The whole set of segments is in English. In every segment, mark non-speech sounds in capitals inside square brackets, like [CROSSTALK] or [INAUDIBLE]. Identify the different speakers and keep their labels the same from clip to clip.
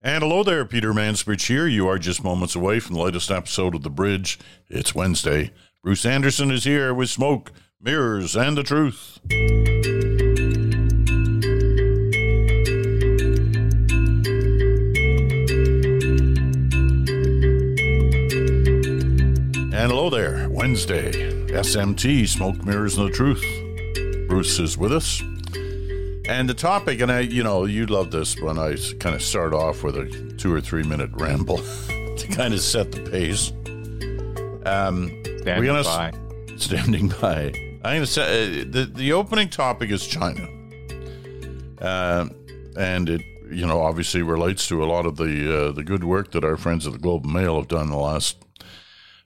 Speaker 1: And hello there, Peter Mansbridge here. You are just moments away from the latest episode of The Bridge. It's Wednesday. Bruce Anderson is here with Smoke, Mirrors, and the Truth. And hello there, Wednesday. SMT, Smoke, Mirrors, and the Truth. Bruce is with us. And the topic, and I, you know, you love this when I kind of start off with a two or three minute ramble [LAUGHS] to kind of set the pace.
Speaker 2: Um, standing
Speaker 1: we're gonna,
Speaker 2: by.
Speaker 1: Standing by. I'm going to say uh, the the opening topic is China, uh, and it you know obviously relates to a lot of the uh, the good work that our friends at the Globe and Mail have done in the last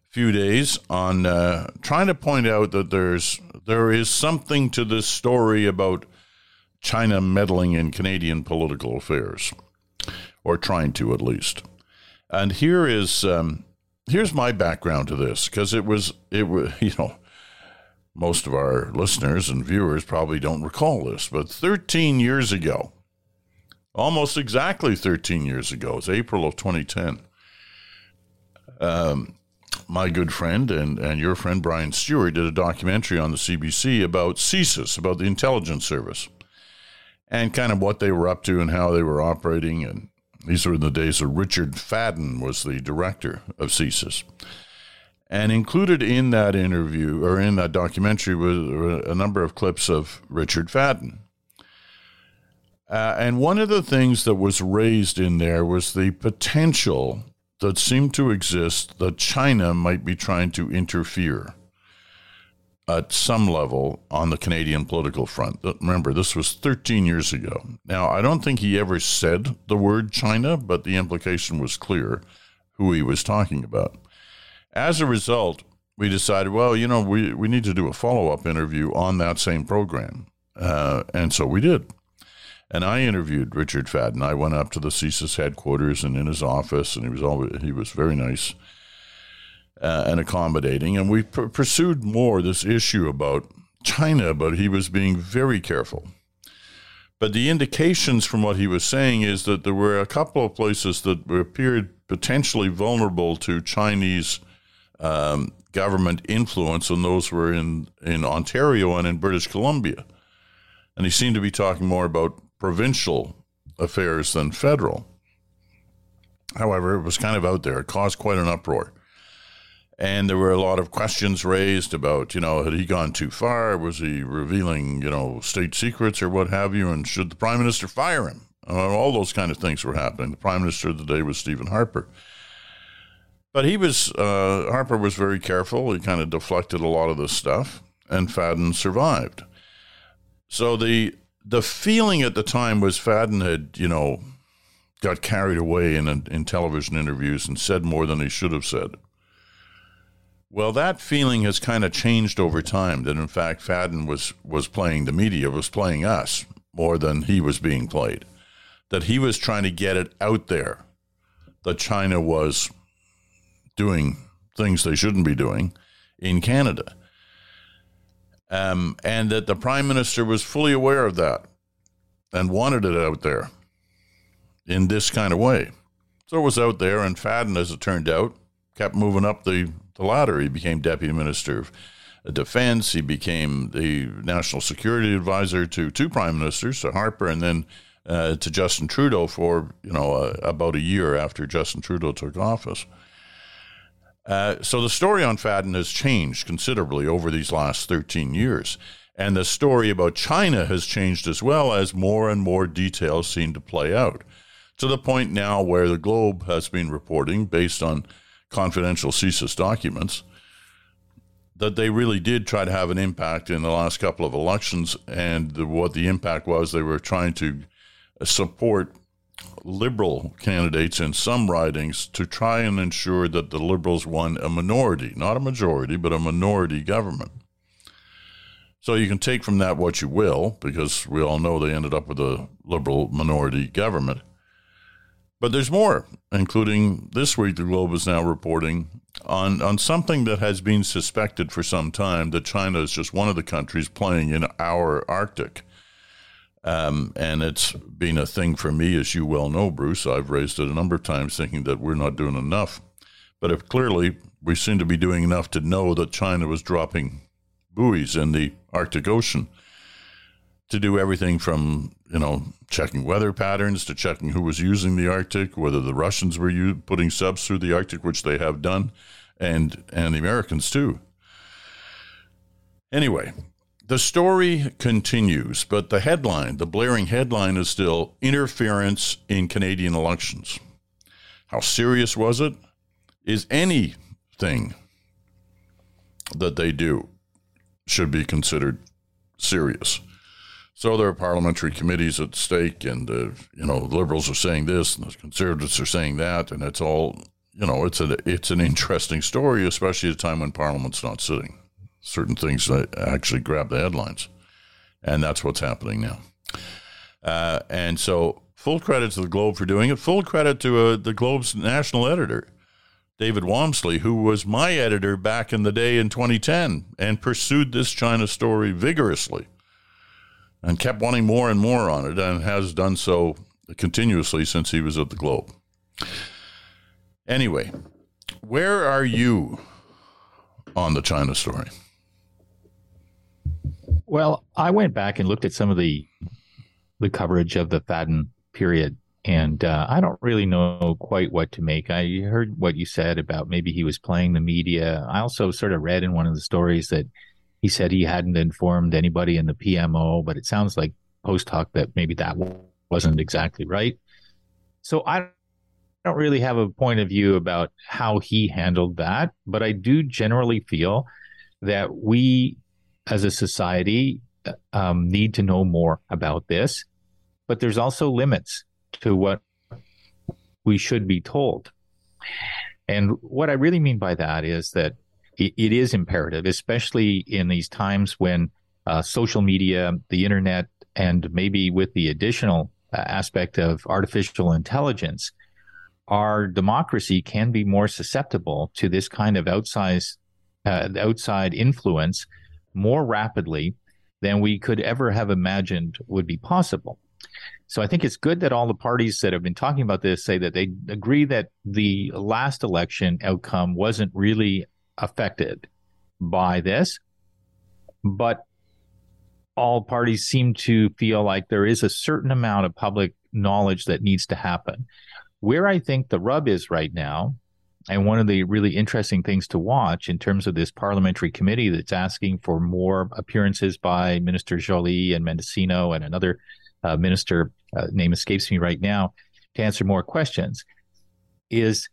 Speaker 1: few days on uh, trying to point out that there's there is something to this story about China meddling in Canadian political affairs, or trying to at least. And here is um, here's my background to this because it was it was [LAUGHS] you know most of our listeners and viewers probably don't recall this, but 13 years ago, almost exactly 13 years ago, it's April of 2010. Um, my good friend and, and your friend Brian Stewart did a documentary on the CBC about CSIS, about the intelligence service, and kind of what they were up to and how they were operating. And these were in the days of Richard Fadden was the director of CSIS. And included in that interview or in that documentary was a number of clips of Richard Fadden. Uh, and one of the things that was raised in there was the potential that seemed to exist that China might be trying to interfere at some level on the Canadian political front. Remember, this was 13 years ago. Now, I don't think he ever said the word China, but the implication was clear who he was talking about. As a result, we decided, well, you know, we, we need to do a follow up interview on that same program. Uh, and so we did. And I interviewed Richard Fadden. I went up to the CSIS headquarters and in his office, and he was always, he was very nice uh, and accommodating. And we pr- pursued more this issue about China, but he was being very careful. But the indications from what he was saying is that there were a couple of places that appeared potentially vulnerable to Chinese um, government influence, and those were in, in Ontario and in British Columbia. And he seemed to be talking more about provincial affairs than federal. However, it was kind of out there. It caused quite an uproar. And there were a lot of questions raised about, you know, had he gone too far? Was he revealing, you know, state secrets or what have you? And should the prime minister fire him? Uh, all those kind of things were happening. The prime minister of the day was Stephen Harper. But he was, uh, Harper was very careful. He kind of deflected a lot of this stuff, and Fadden survived. So the the feeling at the time was Fadden had, you know, got carried away in, in television interviews and said more than he should have said. Well, that feeling has kind of changed over time. That in fact, Fadden was was playing the media, was playing us more than he was being played. That he was trying to get it out there that China was doing things they shouldn't be doing in Canada um, and that the prime minister was fully aware of that and wanted it out there in this kind of way. So it was out there, and Fadden, as it turned out, kept moving up the, the ladder. He became deputy minister of defense. He became the national security advisor to two prime ministers, to Harper, and then uh, to Justin Trudeau for you know uh, about a year after Justin Trudeau took office. Uh, so the story on Fadden has changed considerably over these last 13 years. And the story about China has changed as well as more and more details seem to play out to the point now where the Globe has been reporting, based on confidential CSIS documents, that they really did try to have an impact in the last couple of elections. And the, what the impact was, they were trying to support liberal candidates in some ridings to try and ensure that the liberals won a minority, not a majority, but a minority government. So you can take from that what you will, because we all know they ended up with a liberal minority government. But there's more, including this week, the Globe is now reporting on, on something that has been suspected for some time that China is just one of the countries playing in our Arctic Um, and it's been a thing for me, as you well know, Bruce. I've raised it a number of times thinking that we're not doing enough. But if clearly we seem to be doing enough to know that China was dropping buoys in the Arctic Ocean to do everything from, you know, checking weather patterns to checking who was using the Arctic, whether the Russians were u- putting subs through the Arctic, which they have done, and, and the Americans too. Anyway, the story continues, but the headline, the blaring headline, is still interference in Canadian elections. How serious was it? Is anything that they do should be considered serious? So there are parliamentary committees at stake, and uh, you know, the liberals are saying this, and the conservatives are saying that, and it's all you know, it's a it's an interesting story, especially at a time when Parliament's not sitting certain things that actually grab the headlines. And that's what's happening now. Uh, and so, full credit to the Globe for doing it. Full credit to uh, the Globe's national editor, David Walmsley, who was my editor back in the day in 2010 and pursued this China story vigorously and kept wanting more and more on it and has done so continuously since he was at the Globe. Anyway, where are you on the China story?
Speaker 2: Well, I went back and looked at some of the the coverage of the Fadden period, and uh, I don't really know quite what to make. I heard what you said about maybe he was playing the media. I also sort of read in one of the stories that he said he hadn't informed anybody in the PMO, but it sounds like post hoc that maybe that wasn't exactly right. So I don't really have a point of view about how he handled that, but I do generally feel that we as a society um, need to know more about this, but there's also limits to what we should be told. And what I really mean by that is that it, it is imperative, especially in these times when uh, social media, the internet, and maybe with the additional uh, aspect of artificial intelligence, our democracy can be more susceptible to this kind of outsized, uh, outside influence more rapidly than we could ever have imagined would be possible. So I think it's good that all the parties that have been talking about this say that they agree that the last election outcome wasn't really affected by this, but all parties seem to feel like there is a certain amount of public knowledge that needs to happen. Where I think the rub is right now and one of the really interesting things to watch in terms of this parliamentary committee that's asking for more appearances by Minister Joly and Mendicino and another uh, minister, uh, name escapes me right now, to answer more questions, is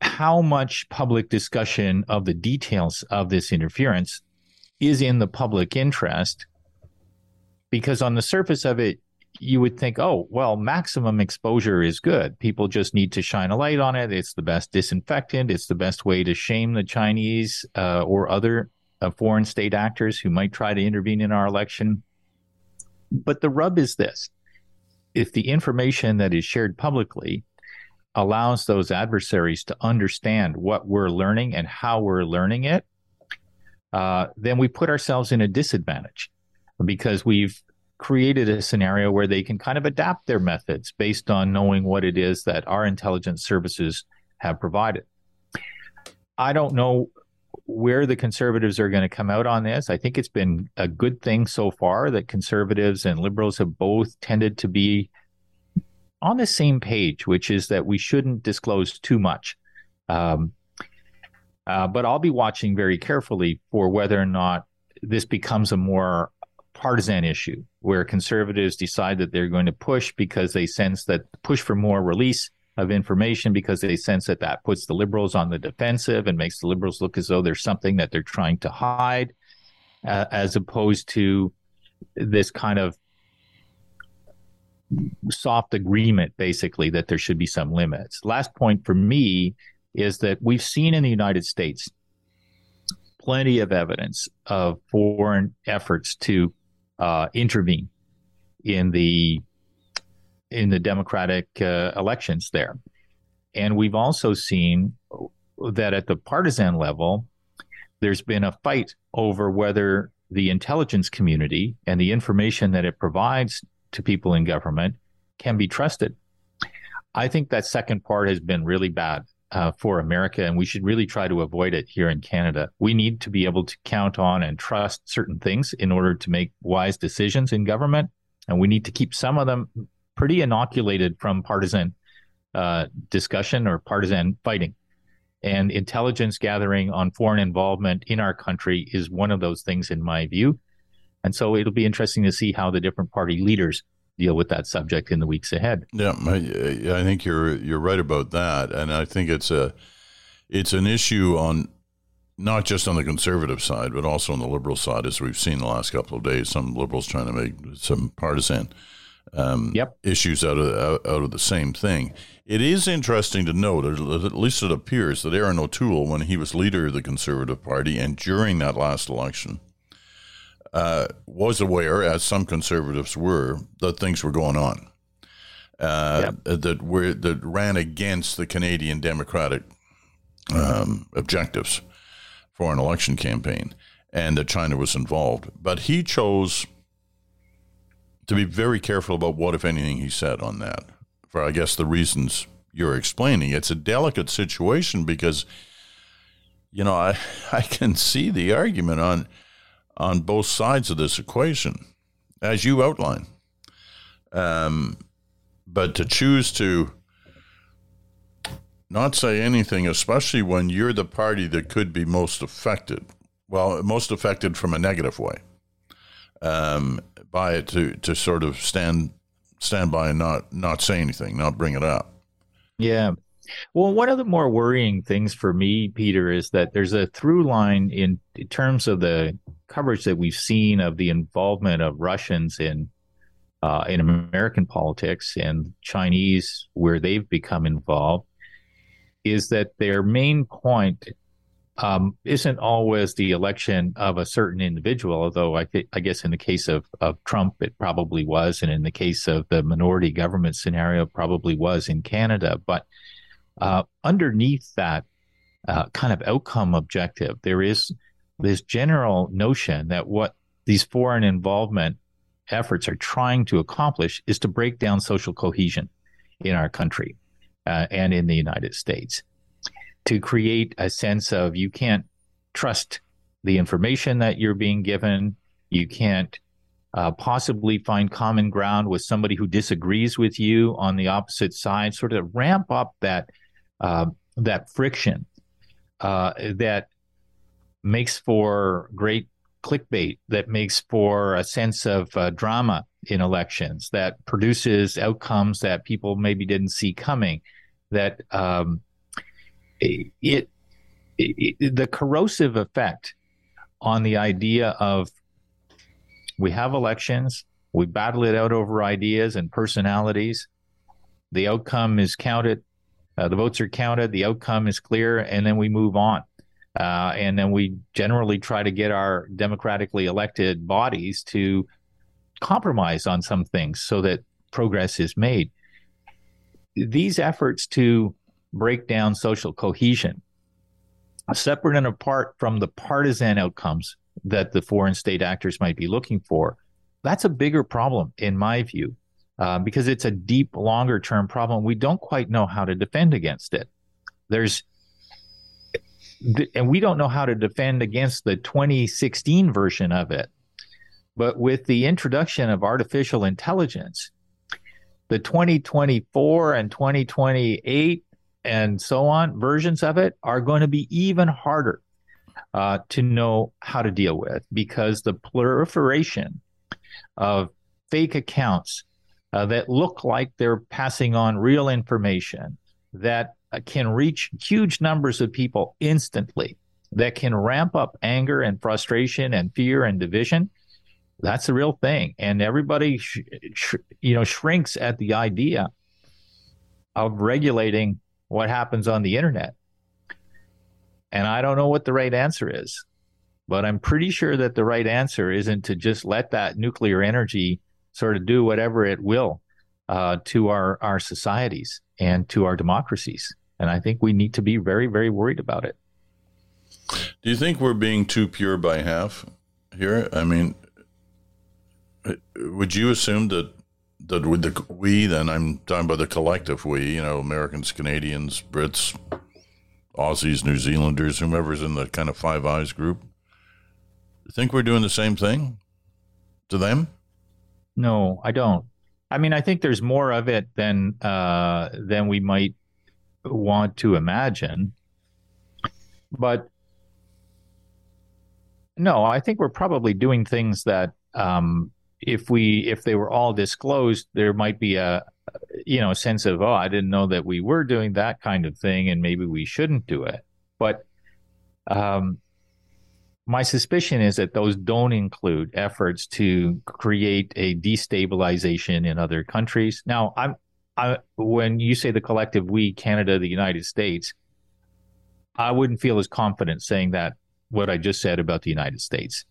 Speaker 2: how much public discussion of the details of this interference is in the public interest. Because on the surface of it, you would think, oh, well, maximum exposure is good. People just need to shine a light on it. It's the best disinfectant. It's the best way to shame the Chinese uh, or other uh, foreign state actors who might try to intervene in our election. But the rub is this if the information that is shared publicly allows those adversaries to understand what we're learning and how we're learning it, uh, then we put ourselves in a disadvantage because we've created a scenario where they can kind of adapt their methods based on knowing what it is that our intelligence services have provided. I don't know where the conservatives are going to come out on this. I think it's been a good thing so far that conservatives and liberals have both tended to be on the same page, which is that we shouldn't disclose too much. Um, uh, but I'll be watching very carefully for whether or not this becomes a more partisan issue where conservatives decide that they're going to push because they sense that push for more release of information because they sense that that puts the liberals on the defensive and makes the liberals look as though there's something that they're trying to hide uh, as opposed to this kind of soft agreement basically that there should be some limits. Last point for me is that we've seen in the united states plenty of evidence of foreign efforts to uh, intervene in the in the democratic uh, elections there, and we've also seen that at the partisan level, there's been a fight over whether the intelligence community and the information that it provides to people in government can be trusted. I think that second part has been really bad uh, for America, and we should really try to avoid it here in Canada. We need to be able to count on and trust certain things in order to make wise decisions in government, and we need to keep some of them pretty inoculated from partisan uh, discussion or partisan fighting. And intelligence gathering on foreign involvement in our country is one of those things, in my view. And so it'll be interesting to see how the different party leaders deal with that subject in the weeks ahead.
Speaker 1: Yeah, I, I think you're you're right about that, and I think it's a it's an issue on not just on the conservative side, but also on the liberal side, as we've seen the last couple of days. Some liberals trying to make some partisan um,
Speaker 2: yep.
Speaker 1: issues out of out, of the same thing. It is interesting to note, at least it appears, that Erin O'Toole, when he was leader of the Conservative Party, and during that last election, uh, was aware, as some conservatives were, that things were going on uh, yep. that were that ran against the Canadian Democratic um, objectives for an election campaign, and that China was involved. But he chose to be very careful about what, if anything, he said on that. For I guess the reasons you're explaining, it's a delicate situation because, you know, I [LAUGHS] I can see the argument on on both sides of this equation, as you outline. Um, but to choose to not say anything, especially when you're the party that could be most affected, well, most affected from a negative way, um, by it to, to sort of stand stand by and not not say anything, not bring it up.
Speaker 2: Yeah. Well, one of the more worrying things for me, Peter, is that there's a through line in, in terms of the coverage that we've seen of the involvement of Russians in uh, in American politics and Chinese, where they've become involved, is that their main point um, isn't always the election of a certain individual, although I, th- I guess in the case of, of Trump, it probably was. And in the case of the minority government scenario, probably was in Canada. But uh, underneath that uh, kind of outcome objective, there is this general notion that what these foreign involvement efforts are trying to accomplish is to break down social cohesion in our country uh, and in the United States to create a sense of you can't trust the information that you're being given. You can't uh, possibly find common ground with somebody who disagrees with you on the opposite side. Sort of ramp up that uh, that friction uh, that makes for great clickbait, that makes for a sense of uh, drama in elections, that produces outcomes that people maybe didn't see coming, that um, it, it, the corrosive effect on the idea of we have elections, we battle it out over ideas and personalities. The outcome is counted, uh, the votes are counted, the outcome is clear, and then we move on. Uh, and then we generally try to get our democratically elected bodies to compromise on some things so that progress is made. These efforts to break down social cohesion, separate and apart from the partisan outcomes that the foreign state actors might be looking for, that's a bigger problem, in my view, uh, because it's a deep, longer term problem. We don't quite know how to defend against it. There's and we don't know how to defend against the 2016 version of it. But with the introduction of artificial intelligence, the 2024 and 2028 and so on versions of it are going to be even harder uh, to know how to deal with because the proliferation of fake accounts uh, that look like they're passing on real information that Uh, can reach huge numbers of people instantly, that can ramp up anger and frustration and fear and division. That's the real thing, and everybody, sh- sh- you know, shrinks at the idea of regulating what happens on the internet. And I don't know what the right answer is, but I'm pretty sure that the right answer isn't to just let that nuclear energy sort of do whatever it will uh, to our, our societies and to our democracies. And I think we need to be very, very worried about it.
Speaker 1: Do you think we're being too pure by half here? I mean, would you assume that that with the we, then I'm talking about the collective we, you know, Americans, Canadians, Brits, Aussies, New Zealanders, whomever's in the kind of Five Eyes group, think we're doing the same thing to them?
Speaker 2: No, I don't. I mean, I think there's more of it than uh, than we might want to imagine. But no, I think we're probably doing things that um, if we if they were all disclosed, there might be a you know sense of oh, I didn't know that we were doing that kind of thing, and maybe we shouldn't do it. But um, my suspicion is that those don't include efforts to create a destabilization in other countries. Now, I'm I, when you say the collective we, Canada, the United States, I wouldn't feel as confident saying that what I just said about the United States.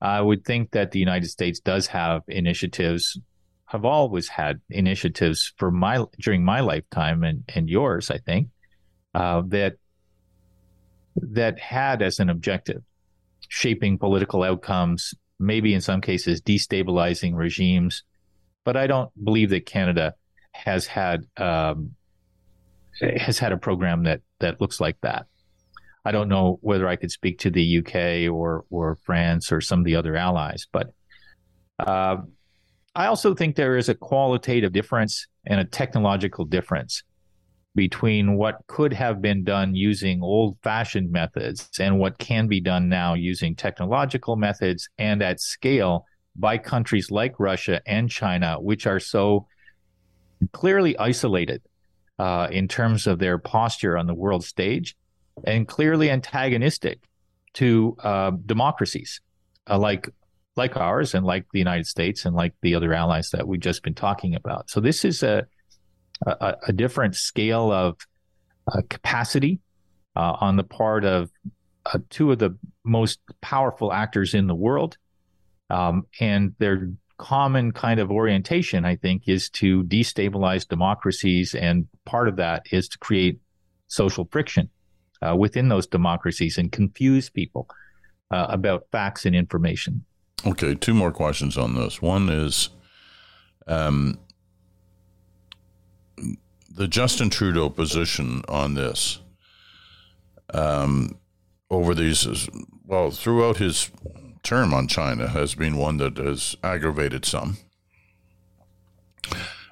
Speaker 2: I would think that the United States does have initiatives, have always had initiatives for my during my lifetime and, and yours, I think, uh, that that had as an objective shaping political outcomes, maybe in some cases destabilizing regimes. But I don't believe that Canada has had um, has had a program that that looks like that. I don't know whether I could speak to the UK or or France or some of the other allies, but uh, I also think there is a qualitative difference and a technological difference between what could have been done using old fashioned methods and what can be done now using technological methods and at scale by countries like Russia and China, which are so clearly isolated uh, in terms of their posture on the world stage and clearly antagonistic to uh, democracies uh, like like ours and like the United States and like the other allies that we've just been talking about. So this is a a, a different scale of uh, capacity uh, on the part of uh, two of the most powerful actors in the world. Um, and their common kind of orientation, I think, is to destabilize democracies. And part of that is to create social friction uh, within those democracies and confuse people uh, about facts and information.
Speaker 1: Okay, two more questions on this. One is um, the Justin Trudeau position on this um, over these, well, throughout his term on China has been one that has aggravated some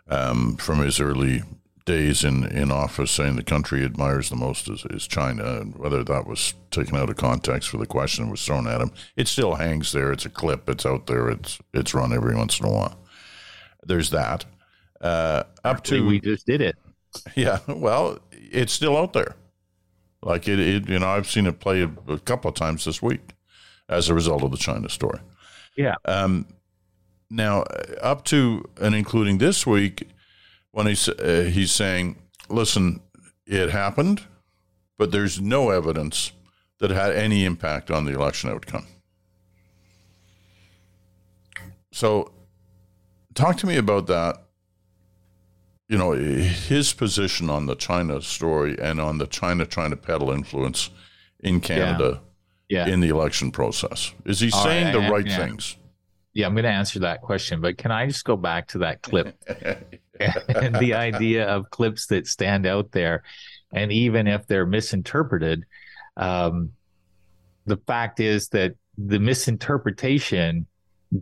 Speaker 1: um, from his early days in, in office, saying the country admires the most is, is China, and whether that was taken out of context for the question that was thrown at him, it still hangs there. It's a clip. It's out there. It's it's run every once in a while. There's that. Uh, up to
Speaker 2: we just did it.
Speaker 1: Yeah, well, it's still out there. Like it, it you know, I've seen it play a, a, couple of times this week as a result of the China story.
Speaker 2: Yeah.
Speaker 1: Um, now, up to and including this week, when he's uh, he's saying, "Listen, it happened, but there's no evidence that it had any impact on the election outcome." So, talk to me about that you know, his position on the China story and on the China trying to peddle influence in Canada yeah. Yeah. in the election process. Is he All saying right, the right yeah. things?
Speaker 2: Yeah, I'm going to answer that question, but can I just go back to that clip and [LAUGHS] [LAUGHS] the idea of clips that stand out there, and even if they're misinterpreted, um, the fact is that the misinterpretation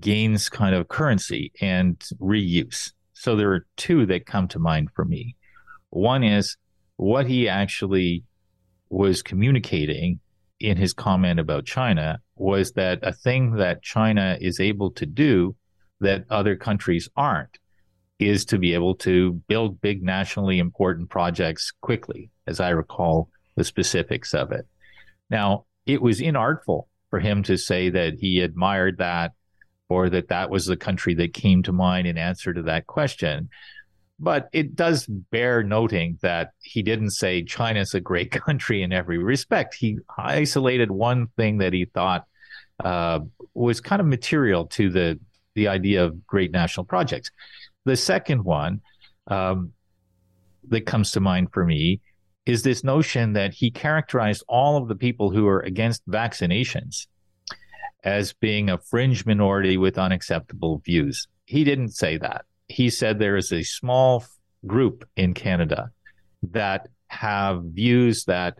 Speaker 2: gains kind of currency and reuse. So there are two that come to mind for me. One is what he actually was communicating in his comment about China was that a thing that China is able to do that other countries aren't is to be able to build big nationally important projects quickly, as I recall the specifics of it. Now, it was inartful for him to say that he admired that or that that was the country that came to mind in answer to that question. But it does bear noting that he didn't say China's a great [LAUGHS] country in every respect. He isolated one thing that he thought uh, was kind of material to the the idea of great national projects. The second one um, that comes to mind for me is this notion that he characterized all of the people who are against vaccinations as being a fringe minority with unacceptable views. He didn't say that. He said there is a small group in Canada that have views that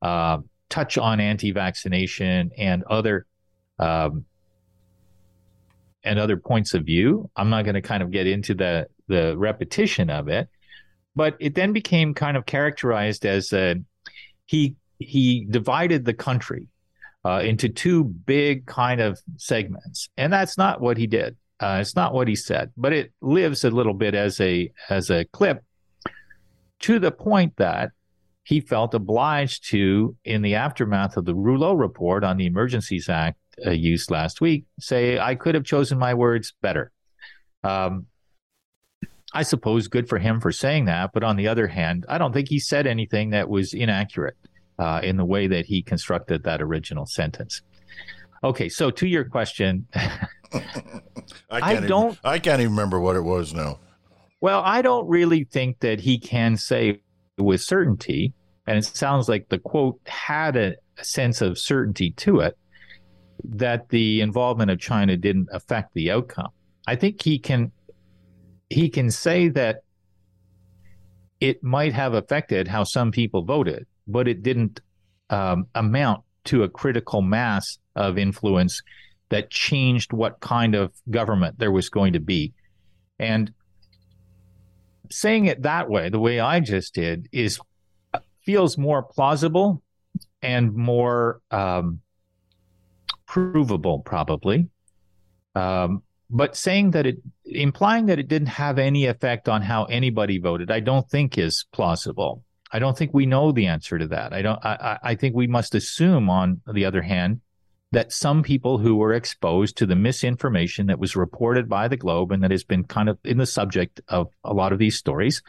Speaker 2: uh, touch on anti-vaccination and other um, and other points of view. I'm not going to kind of get into the the repetition of it, but it then became kind of characterized as a, he he divided the country uh, into two big kind of segments, and that's not what he did. Uh, it's not what he said, but it lives a little bit as a as a clip to the point that he felt obliged to, in the aftermath of the Rouleau report on the Emergencies Act uh, used last week, say, I could have chosen my words better. Um, I suppose good for him for saying that. But on the other hand, I don't think he said anything that was inaccurate uh, in the way that he constructed that original sentence. Okay, so to your question, [LAUGHS]
Speaker 1: I, I don't. Even, I can't even remember what it was now.
Speaker 2: Well, I don't really think that he can say with certainty, and it sounds like the quote had a, a sense of certainty to it that the involvement of China didn't affect the outcome. I think he can he can say that it might have affected how some people voted, but it didn't um, amount to a critical mass of influence that changed what kind of government there was going to be. And saying it that way, the way I just did, is feels more plausible and more um, provable, probably. Um, but saying that it, implying that it didn't have any effect on how anybody voted, I don't think is plausible. I don't think we know the answer to that. I don't. I, I think we must assume, on the other hand, that some people who were exposed to the misinformation that was reported by the Globe and that has been kind of in the subject of a lot of these stories,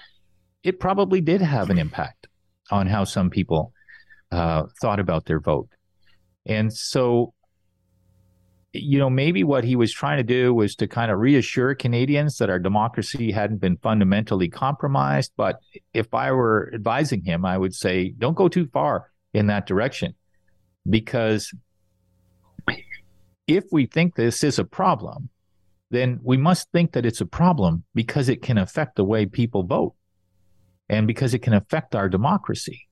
Speaker 2: it probably did have an impact on how some people uh, thought about their vote. And so you know, maybe what he was trying to do was to kind of reassure Canadians that our democracy hadn't been fundamentally compromised. But if I were advising him, I would say, don't go too far in that direction. Because if we think this is a problem, then we must think that it's a problem because it can affect the way people vote and because it can affect our democracy.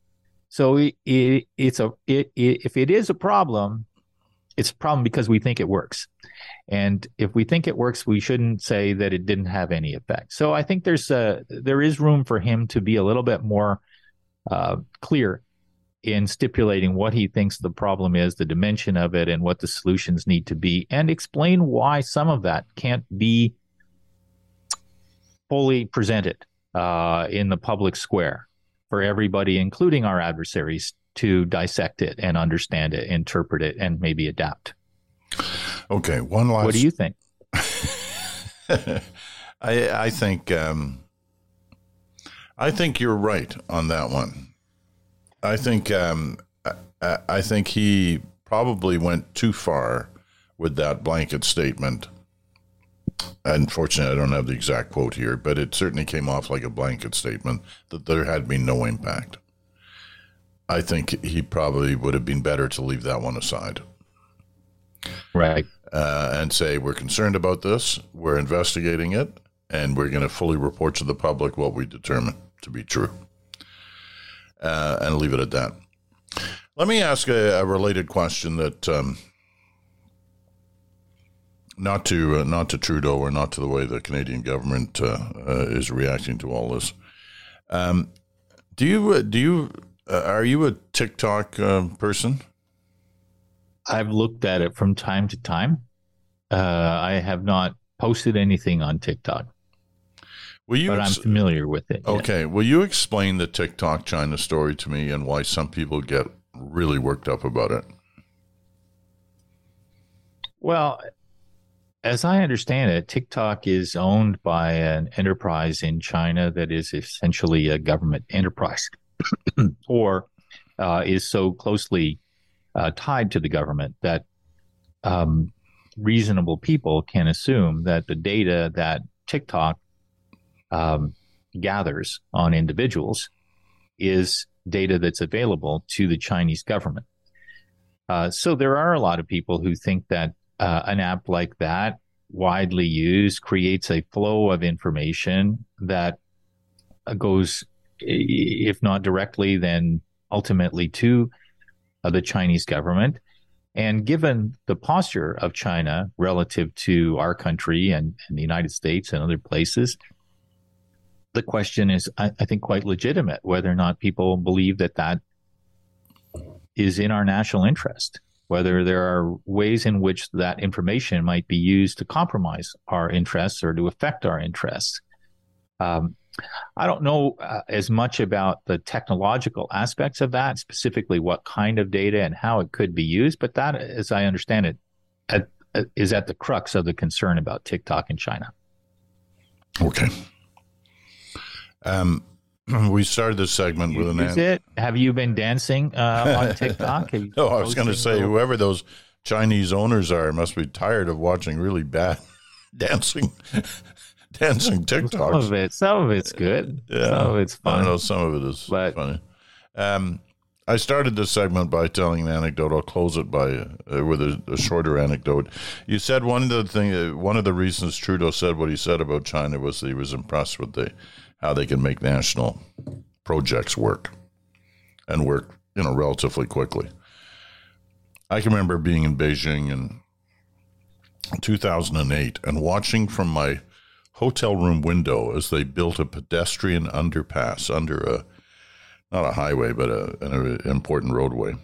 Speaker 2: So it, it, it's a it, if it is a problem, it's a problem because we think it works. And if we think it works, we shouldn't say that it didn't have any effect. So I think there's a, there is room for him to be a little bit more uh, clear in stipulating what he thinks the problem is, the dimension of it, and what the solutions need to be, and explain why some of that can't be fully presented uh, in the public square for everybody, including our adversaries, to dissect it and understand it, interpret it, and maybe adapt.
Speaker 1: Okay, one last.
Speaker 2: What do you think? [LAUGHS]
Speaker 1: I I think um, I think you're right on that one. I think um, I, I think he probably went too far with that blanket statement. Unfortunately, I don't have the exact quote here, but it certainly came off like a blanket statement that there had been no impact. I think he probably would have been better to leave that one aside.
Speaker 2: Right.
Speaker 1: Uh, and say, we're concerned about this, we're investigating it, and we're going to fully report to the public what we determine to be true. Uh, and leave it at that. Let me ask a, a related question that. Um, not to uh, not to Trudeau or not to the way the Canadian government uh, uh, is reacting to all this. Um, do you uh, do you uh, are you a TikTok uh, person?
Speaker 2: I've looked at it from time to time. Uh, I have not posted anything on TikTok. Will you but ex- I'm familiar with it.
Speaker 1: Okay. Will you explain the TikTok China story to me and why some people get really worked up about it?
Speaker 2: Well, as I understand it, TikTok is owned by an enterprise in China that is essentially a government enterprise. [CLEARS THROAT] or uh, is so closely uh, tied to the government that um, reasonable people can assume that the data that TikTok um, gathers on individuals is data that's available to the Chinese government. Uh, so there are a lot of people who think that uh, an app like that, widely used, creates a flow of information that uh, goes, if not directly, then ultimately to uh, the Chinese government. And given the posture of China relative to our country and, and the United States and other places, the question is, I, I, think, quite legitimate whether or not people believe that that is in our national interest, whether there are ways in which that information might be used to compromise our interests or to affect our interests. Um, I don't know uh, as much about the technological aspects of that, specifically what kind of data and how it could be used, but that, as I understand it, at, uh, is at the crux of the concern about TikTok in China.
Speaker 1: Okay. Um, [CLEARS THROAT] we started this segment with an.
Speaker 2: Is it? Have you been dancing uh, on [LAUGHS] TikTok?
Speaker 1: no, I was going to say whoever those Chinese owners are must be tired of watching really bad [LAUGHS] dancing [LAUGHS] dancing TikToks. Some
Speaker 2: of it, some of it's good. Yeah, some of it's fun.
Speaker 1: I know some of it is but, funny. Um, I started this segment by telling an anecdote. I'll close it by uh, with a, a, shorter anecdote. You said one of the thing, uh, one of the reasons Trudeau said what he said about China was that he was impressed with the how they can make national projects work and work, you know, relatively quickly. I can remember being in Beijing in 2008 and watching from my hotel room window as they built a pedestrian underpass under a not a highway but a, an uh, important roadway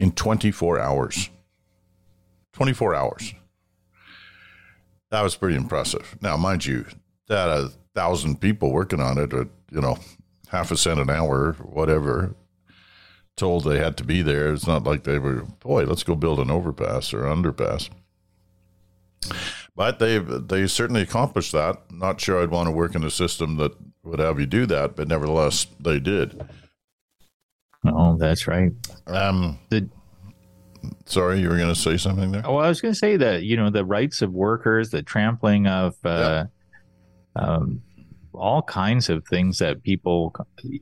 Speaker 1: in 24 hours. 24 hours. That was pretty impressive. Now mind you that a thousand people working on it at you know half a cent an hour whatever told they had to be there. It's not like they were boy let's go build an overpass or underpass but they they certainly accomplished that. Not sure I'd want to work in a system that would have you do that, but nevertheless, they did.
Speaker 2: Oh, that's right.
Speaker 1: Um, the, sorry, you were going to say something there.
Speaker 2: Oh, I was going to say that you know the rights of workers, the trampling of uh, um, all kinds of things that people,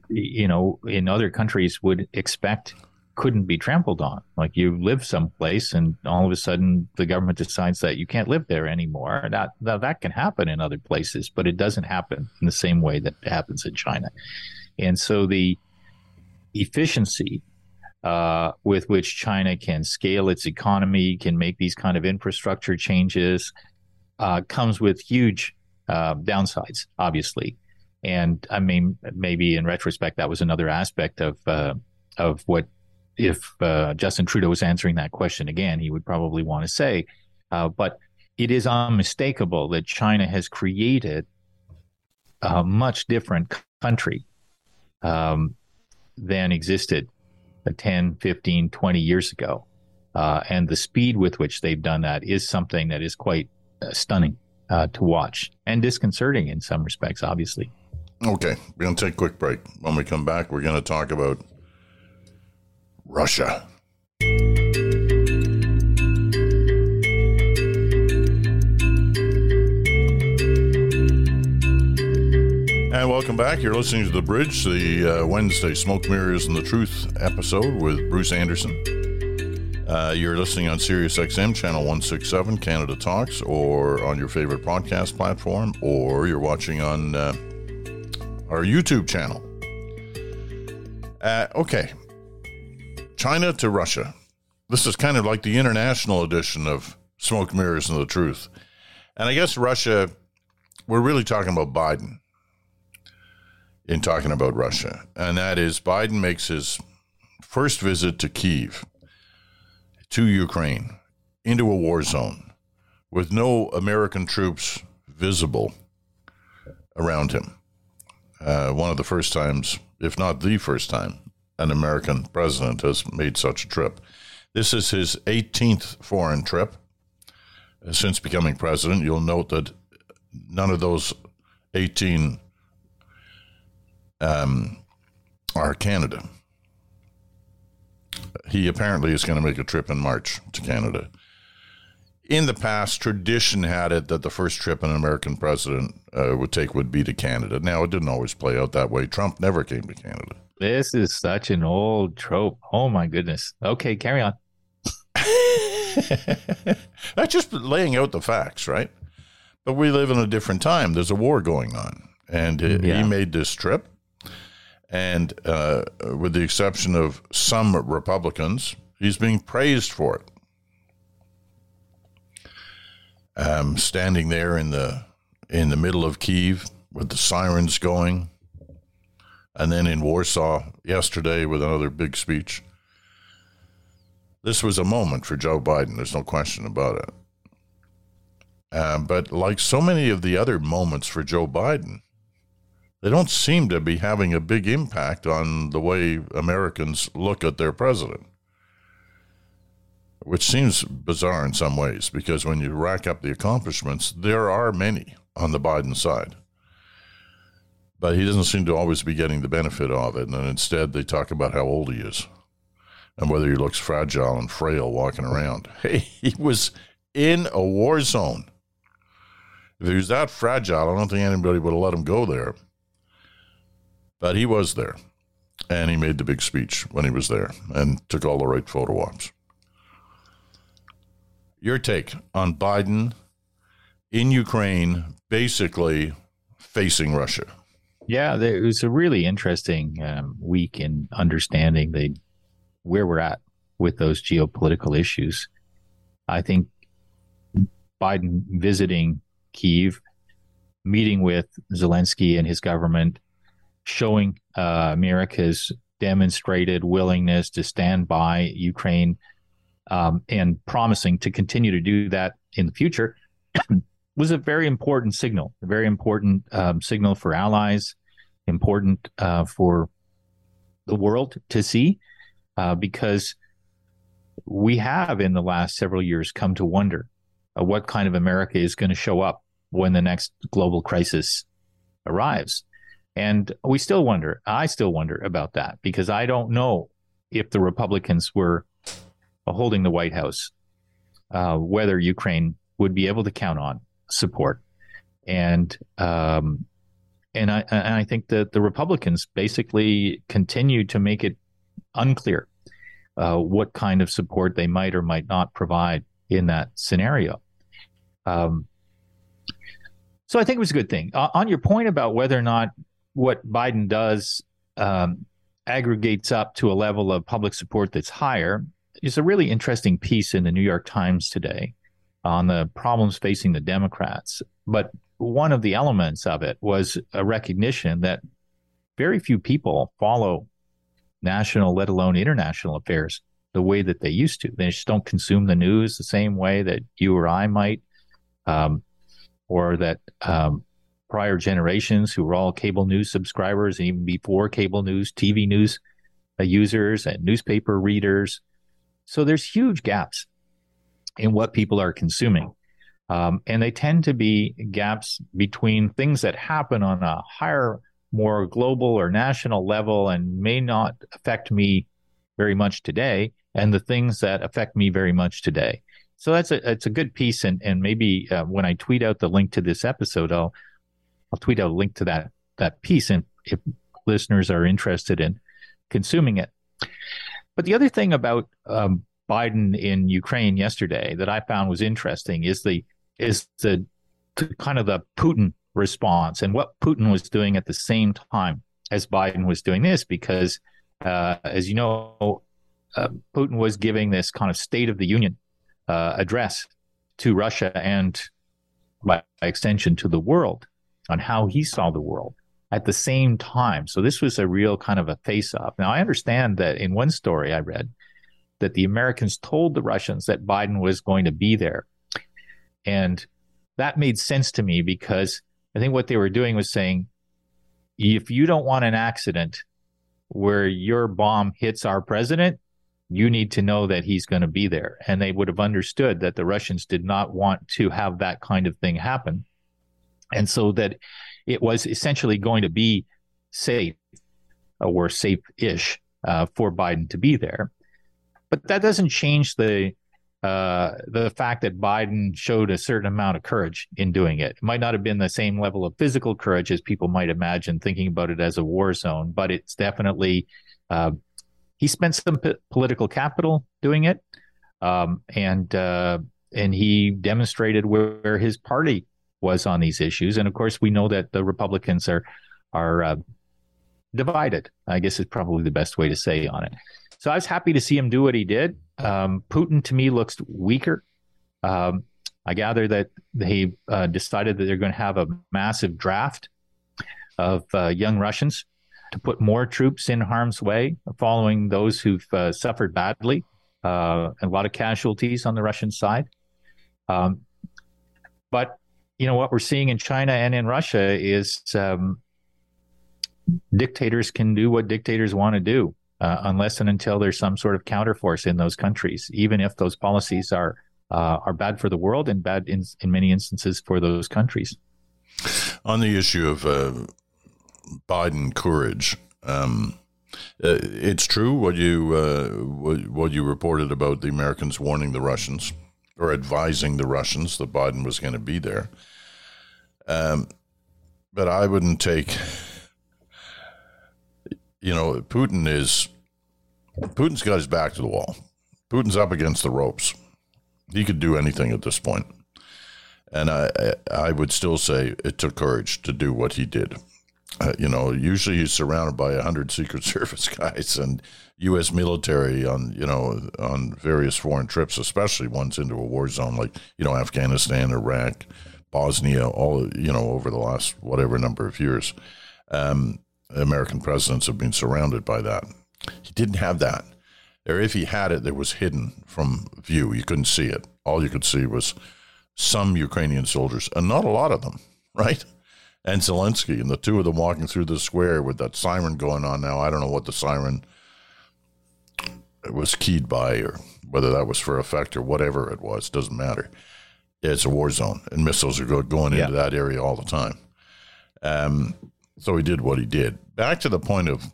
Speaker 2: you know, in other countries would expect couldn't be trampled on. Like you live someplace and all of a sudden the government decides that you can't live there anymore. That, that, that can happen in other places, but it doesn't happen in the same way that happens in China. And so the efficiency uh, with which China can scale its economy, can make these kind of infrastructure changes, uh, comes with huge uh, downsides, obviously. And I mean, maybe in retrospect, that was another aspect of uh, of what if uh, Justin Trudeau was answering that question again, he would probably want to say. Uh, but it is unmistakable that China has created a much different country um, than existed 10, 15, 20 years ago. Uh, and the speed with which they've done that is something that is quite uh, stunning uh, to watch and disconcerting in some respects, obviously.
Speaker 1: Okay, we're going to take a quick break. When we come back, we're going to talk about Russia. And welcome back. You're listening to The Bridge, the uh, Wednesday Smoke Mirrors and the Truth episode with Bruce Anderson. Uh, you're listening on Sirius XM channel 167, Canada Talks, or on your favorite podcast platform, or you're watching on uh, our YouTube channel. Uh, okay, China to Russia. This is kind of like the international edition of Smoke Mirrors and the Truth. And I guess Russia, we're really talking about Biden in talking about Russia. And that is Biden makes his first visit to Kiev, to Ukraine, into a war zone with no American troops visible around him. Uh, one of the first times, if not the first time, an American president has made such a trip. This is his 18th foreign trip since becoming president. You'll note that none of those 18 um, are Canada. He apparently is going to make a trip in March to Canada. In the past, tradition had it that the first trip an American president uh, would take would be to Canada. Now, it didn't always play out that way. Trump never came to Canada.
Speaker 2: This is such an old trope. Oh my goodness. Okay, carry on. [LAUGHS]
Speaker 1: That's just laying out the facts, right? But we live in a different time. There's a war going on. And yeah. he made this trip. And uh, with the exception of some Republicans, he's being praised for it. Um, standing there in the in the middle of Kiev with the sirens going, and then in Warsaw yesterday with another big speech. This was a moment for Joe Biden. There's no question about it. Um, but like so many of the other moments for Joe Biden, they don't seem to be having a big impact on the way Americans look at their president, which seems bizarre in some ways because when you rack up the accomplishments, there are many on the Biden side. But he doesn't seem to always be getting the benefit of it. And instead, they talk about how old he is and whether he looks fragile and frail walking around. [LAUGHS] Hey, he was in a war zone. If he was that fragile, I don't think anybody would have let him go there. But he was there. And he made the big speech when he was there and took all the right photo ops. Your take on Biden in Ukraine basically facing Russia?
Speaker 2: Yeah, it was a really interesting um, week in understanding the where we're at with those geopolitical issues. I think Biden visiting Kiev, meeting with Zelensky and his government, showing uh, America's demonstrated willingness to stand by Ukraine um, and promising to continue to do that in the future [CLEARS THROAT] was a very important signal, a very important um, signal for allies, important uh, for the world to see, uh, because we have in the last several years come to wonder uh, what kind of America is going to show up when the next global crisis arrives. And we still wonder, I still wonder about that because I don't know if the Republicans were holding the White House, uh, whether Ukraine would be able to count on support. And, um, and I, and I think that the Republicans basically continue to make it unclear uh, what kind of support they might or might not provide in that scenario. Um, so I think it was a good thing. Uh, on your point about whether or not what Biden does um, aggregates up to a level of public support that's higher, is a really interesting piece in the New York Times today on the problems facing the Democrats. But one of the elements of it was a recognition that very few people follow national, let alone international affairs the way that they used to. They just don't consume the news the same way that you or I might, um, or that um, prior generations who were all cable news subscribers, even before cable news, TV news uh, users and newspaper readers. So there's huge gaps in what people are consuming. Um, and they tend to be gaps between things that happen on a higher, more global or national level and may not affect me very much today, and the things that affect me very much today. So that's a it's a good piece, and and maybe uh, when I tweet out the link to this episode, I'll I'll tweet out a link to that that piece, and if listeners are interested in consuming it. But the other thing about um, Biden in Ukraine yesterday that I found was interesting is the is the, the kind of the Putin response and what Putin was doing at the same time as Biden was doing this, because uh, as you know, uh, Putin was giving this kind of State of the Union uh, address to Russia and by extension to the world on how he saw the world at the same time. So this was a real kind of a face off. Now I understand that in one story I read that the Americans told the Russians that Biden was going to be there. And that made sense to me because I think what they were doing was saying, if you don't want an accident where your bomb hits our president, you need to know that he's going to be there. And they would have understood that the Russians did not want to have that kind of thing happen. And so that it was essentially going to be safe or safe ish uh, for Biden to be there. But that doesn't change the uh, the fact that Biden showed a certain amount of courage in doing it. It might not have been the same level of physical courage as people might imagine, thinking about it as a war zone, but it's definitely uh, he spent some p- political capital doing it, um, and uh, and he demonstrated where, where, his party was on these issues. And of course, we know that the Republicans are are uh, divided. I guess is probably the best way to say on it. So I was happy to see him do what he did. Um, Putin to me looks weaker. Um, I gather that they uh, decided that they're going to have a massive draft of uh, young Russians to put more troops in harm's way, following those who've uh, suffered badly, uh, a lot of casualties on the Russian side. Um, but you know what we're seeing in China and in Russia is um, dictators can do what dictators want to do uh, unless and until there's some sort of counterforce in those countries, even if those policies are uh, are bad for the world and bad in, in many instances for those countries.
Speaker 1: On the issue of uh, Biden courage, um, uh, it's true what you uh, what, what you reported about the Americans warning the Russians or advising the Russians that Biden was going to be there. Um, but I wouldn't take you know, Putin is Putin's got his back to the wall. Putin's up against the ropes. He could do anything at this point. And I, I would still say it took courage to do what he did. Uh, you know, usually he's surrounded by a hundred [LAUGHS] Secret Service guys and U.S. military on, you know, on various foreign trips, especially ones into a war zone like, you know, Afghanistan, Iraq, Bosnia, all, you know, over the last whatever number of years. Um, American presidents have been surrounded by that. He didn't have that. Or if he had it, it was hidden from view. You couldn't see it. All you could see was some Ukrainian soldiers, and not a lot of them, right? And Zelensky, and the two of them walking through the square with that siren going on now. I don't know what the siren was keyed by, or whether that was for effect or whatever it was. Doesn't matter. It's a war zone, and missiles are going into yeah. that area all the time. Um, so he did what he did. Back to the point of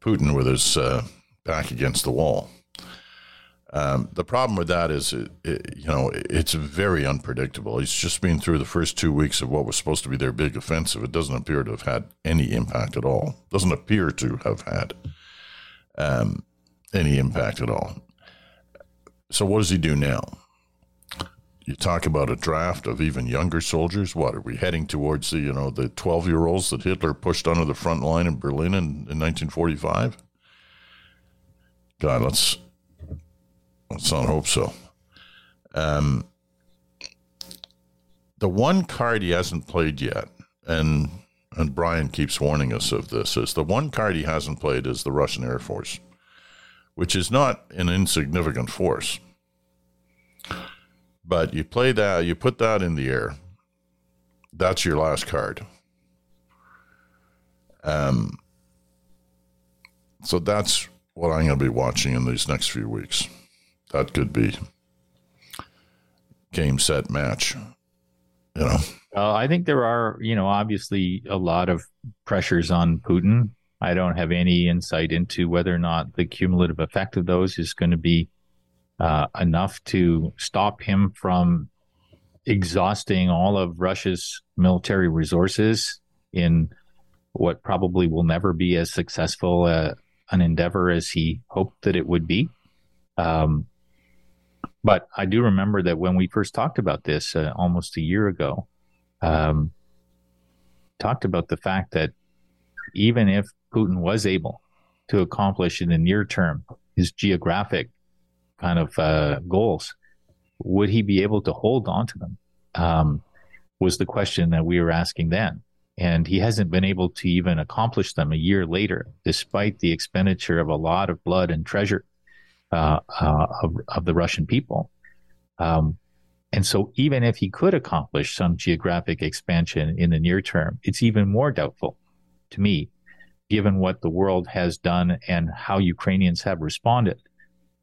Speaker 1: Putin with his uh, back against the wall. Um, the problem with that is, it, it, you know, it's very unpredictable. He's just been through the first two weeks of what was supposed to be their big offensive. It doesn't appear to have had any impact at all. Doesn't appear to have had um, any impact at all. So what does he do now? You talk about a draft of even younger soldiers. What are we heading towards? The you know the twelve year olds that Hitler pushed onto the front line in Berlin in, in 1945. God, let's let's not hope so. Um, the one card he hasn't played yet, and and Brian keeps warning us of this, is the one card he hasn't played is the Russian Air Force, which is not an insignificant force. But you play that, you put that in the air. That's your last card. Um, so that's what I'm going to be watching in these next few weeks. That could be game, set, match. You know,
Speaker 2: uh, I think there are, you know, obviously a lot of pressures on Putin. I don't have any insight into whether or not the cumulative effect of those is going to be uh, enough to stop him from exhausting all of Russia's military resources in what probably will never be as successful uh, an endeavor as he hoped that it would be. Um, but I do remember that when we first talked about this uh, almost a year ago, um, talked about the fact that even if Putin was able to accomplish in the near term his geographic kind of uh, goals, would he be able to hold on to them? Um, was the question that we were asking then. And he hasn't been able to even accomplish them a year later, despite the expenditure of a lot of blood and treasure uh, uh, of, of, the Russian people. Um, and so, even if he could accomplish some geographic expansion in the near term, it's even more doubtful to me, given what the world has done and how Ukrainians have responded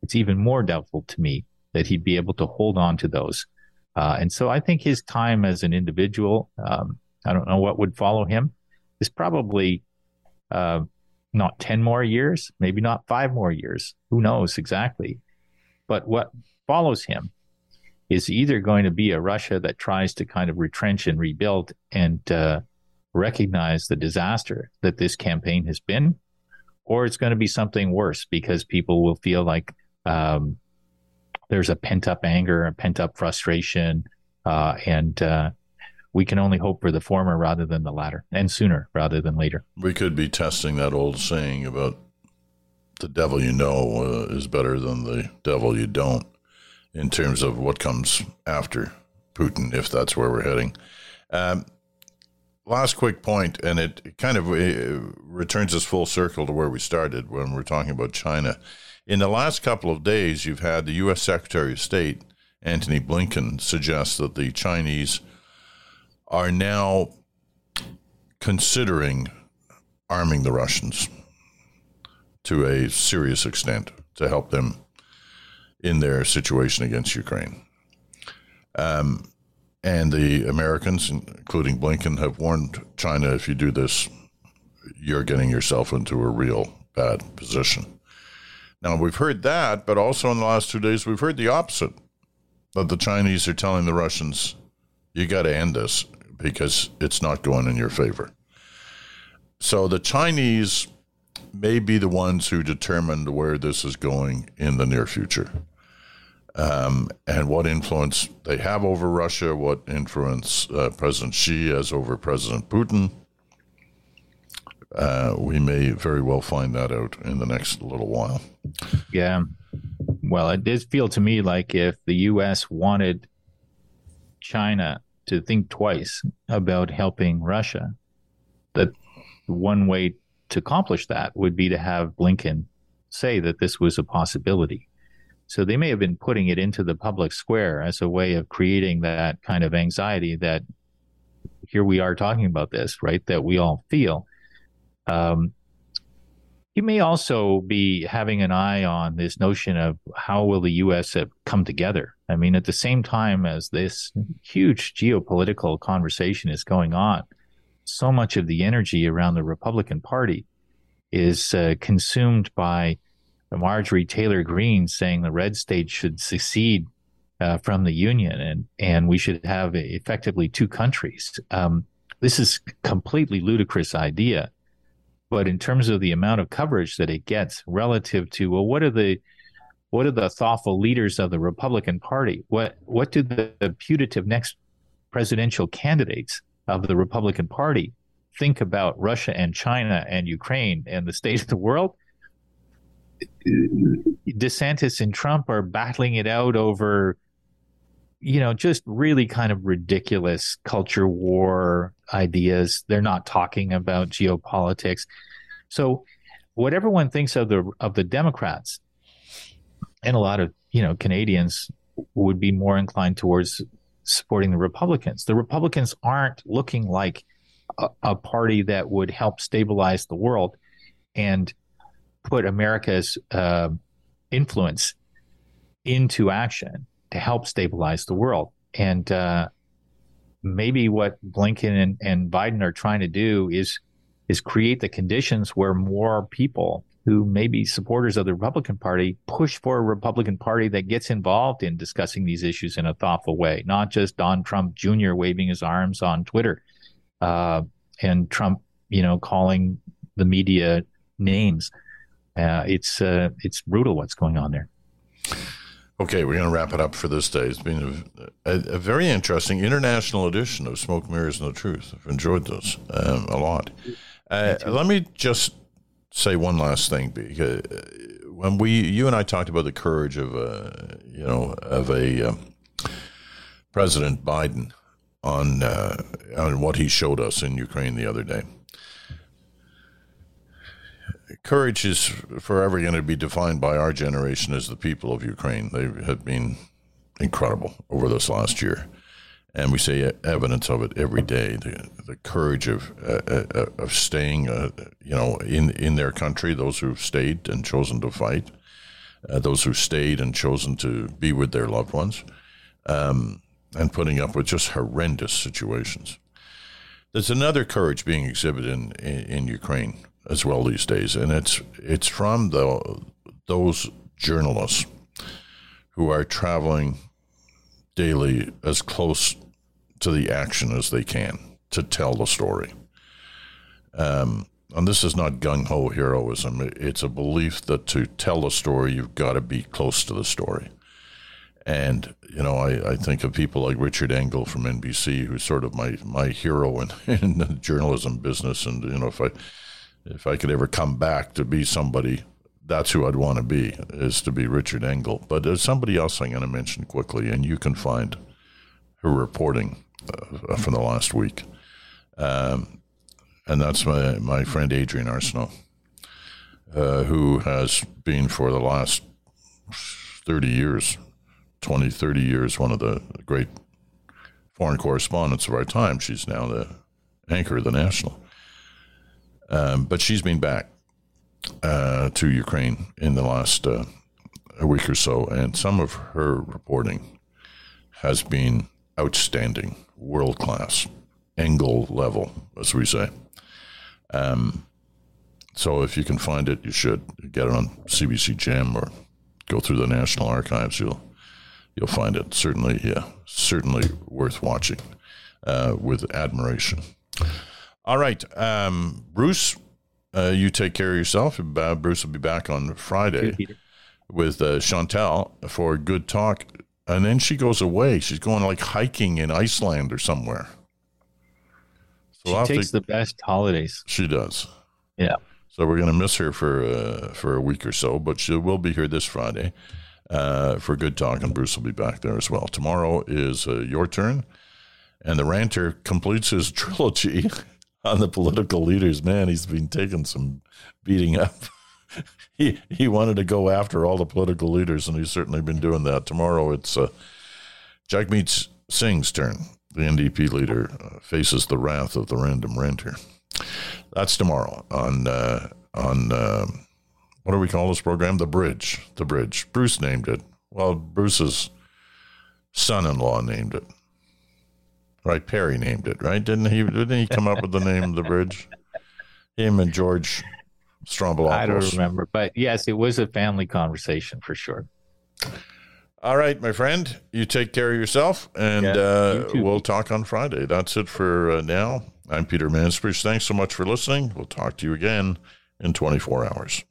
Speaker 2: it's even more doubtful to me that he'd be able to hold on to those. Uh, and so I think his time as an individual, um, I don't know what would follow him, is probably uh, not 10 more years, maybe not five more years. Who knows exactly? But what follows him is either going to be a Russia that tries to kind of retrench and rebuild and uh, recognize the disaster that this campaign has been, or it's going to be something worse because people will feel like um, there's a pent up anger, a pent up frustration, uh, and uh, we can only hope for the former rather than the latter, and sooner rather than later.
Speaker 1: We could be testing that old saying about the devil you know uh, is better than the devil you don't in terms of what comes after Putin, if that's where we're heading. Um, last quick point, and it kind of uh, returns us full circle to where we started when we're talking about China. In the last couple of days, you've had the U.S. Secretary of State, Antony Blinken, suggest that the Chinese are now considering arming the Russians to a serious extent to help them in their situation against Ukraine. Um, and the Americans, including Blinken, have warned China if you do this, you're getting yourself into a real bad position. Now, we've heard that, but also in the last two days, we've heard the opposite that the Chinese are telling the Russians, you got to end this because it's not going in your favor. So the Chinese may be the ones who determined where this is going in the near future. Um, and what influence they have over Russia, what influence uh, President Xi has over President Putin. Uh, we may very well find that out in the next little while.
Speaker 2: Yeah. Well, it did feel to me like if the U.S. wanted China to think twice about helping Russia, that one way to accomplish that would be to have Blinken say that this was a possibility. So they may have been putting it into the public square as a way of creating that kind of anxiety that here we are talking about this, right? That we all feel. Um, you may also be having an eye on this notion of how will the U.S. come together. I mean, at the same time as this huge geopolitical conversation is going on, so much of the energy around the Republican Party is uh, consumed by Marjorie Taylor Greene saying the red states should secede uh, from the union and and we should have effectively two countries. Um, this is completely ludicrous idea, but in terms of the amount of coverage that it gets relative to well, what are the what are the thoughtful leaders of the Republican Party? What what do the, the putative next presidential candidates of the Republican Party think about Russia and China and Ukraine and the state of the world, DeSantis and Trump are battling it out over, you know, just really kind of ridiculous culture war ideas. They're not talking about geopolitics. So, what everyone thinks of the of the Democrats, and a lot of you know Canadians would be more inclined towards supporting the Republicans. The Republicans aren't looking like a, a party that would help stabilize the world and put America's uh, influence into action to help stabilize the world. And uh, maybe what Blinken and, and Biden are trying to do is is create the conditions where more people who may be supporters of the Republican Party push for a Republican Party that gets involved in discussing these issues in a thoughtful way, not just Don Trump Jr. waving his arms on Twitter uh, and Trump, you know, calling the media names. Uh, it's uh, it's brutal what's going on there.
Speaker 1: Okay, we're going to wrap it up for this day. It's been a, a, a, very interesting international edition of Smoke, Mirrors, and the Truth. I've enjoyed this um, a lot. Uh, let me just say one last thing because uh, when we, you and I talked about the courage of, a, you know, of a um, President Biden on uh, on what he showed us in Ukraine the other day. Courage is forever going to be defined by our generation as the people of Ukraine. They have been incredible over this last year, and we see evidence of it every day. The, the courage of uh, uh of staying, uh, you know, in in their country. Those who've stayed and chosen to fight, uh, those who stayed and chosen to be with their loved ones. Um, and putting up with just horrendous situations. There's another courage being exhibited in, in, in Ukraine as well these days, and it's it's from the those journalists who are traveling daily as close to the action as they can to tell the story. Um, and this is not gung ho heroism. It's a belief that to tell a story, you've got to be close to the story. And, you know, I, I think of people like Richard Engel from NBC, who's sort of my, my hero in, [LAUGHS] in the journalism business. And, you know, if I, if I could ever come back to be somebody, that's who I'd want to be, is to be Richard Engel. But there's somebody else I'm going to mention quickly, and you can find her reporting uh, from the last week. Um, and that's my, my friend Adrienne Arsenault, uh, who has been for the last 30 years 20, 30 years, one of the great foreign correspondents of our time. She's now the anchor of the National. Um, but she's been back uh, to Ukraine in the last uh, a week or so, and some of her reporting has been outstanding, world class, Engel level, as we say. Um, so if you can find it, you should get it on CBC Gem or go through the National Archives. You'll you'll find it certainly, yeah, certainly worth watching uh, with admiration. All right, um, Bruce, uh, you take care of yourself. Uh, Bruce will be back on Friday with uh, Chantal for a good talk, and then she goes away. She's going like hiking in Iceland or somewhere.
Speaker 2: So she takes to, the best holidays.
Speaker 1: She does.
Speaker 2: Yeah.
Speaker 1: So we're going to miss her for uh, for a week or so, but she will be here this Friday uh, for good talk, and Bruce will be back there as well. Tomorrow is uh, your turn, and the ranter completes his [LAUGHS] trilogy on the political leaders. Man, he's been taking some beating up. [LAUGHS] he he wanted to go after all the political leaders, and he's certainly been doing that. Tomorrow it's uh, Jagmeet Singh's turn. The NDP leader uh, faces the wrath of the random ranter. That's tomorrow on uh, on. Um, what do we call this program? The Bridge. The Bridge. Bruce named it. Well, Bruce's son in law named it. Right, Perry named it, right? Didn't he didn't he come up with the name of the bridge? Him and George Stroumboulopoulos.
Speaker 2: I don't remember, but yes, it was a family conversation for sure.
Speaker 1: All right, my friend, you take care of yourself, and yeah, uh, we'll talk on Friday. That's it for uh, now. I'm Peter Mansbridge. Thanks so much for listening. We'll talk to you again in 24 hours.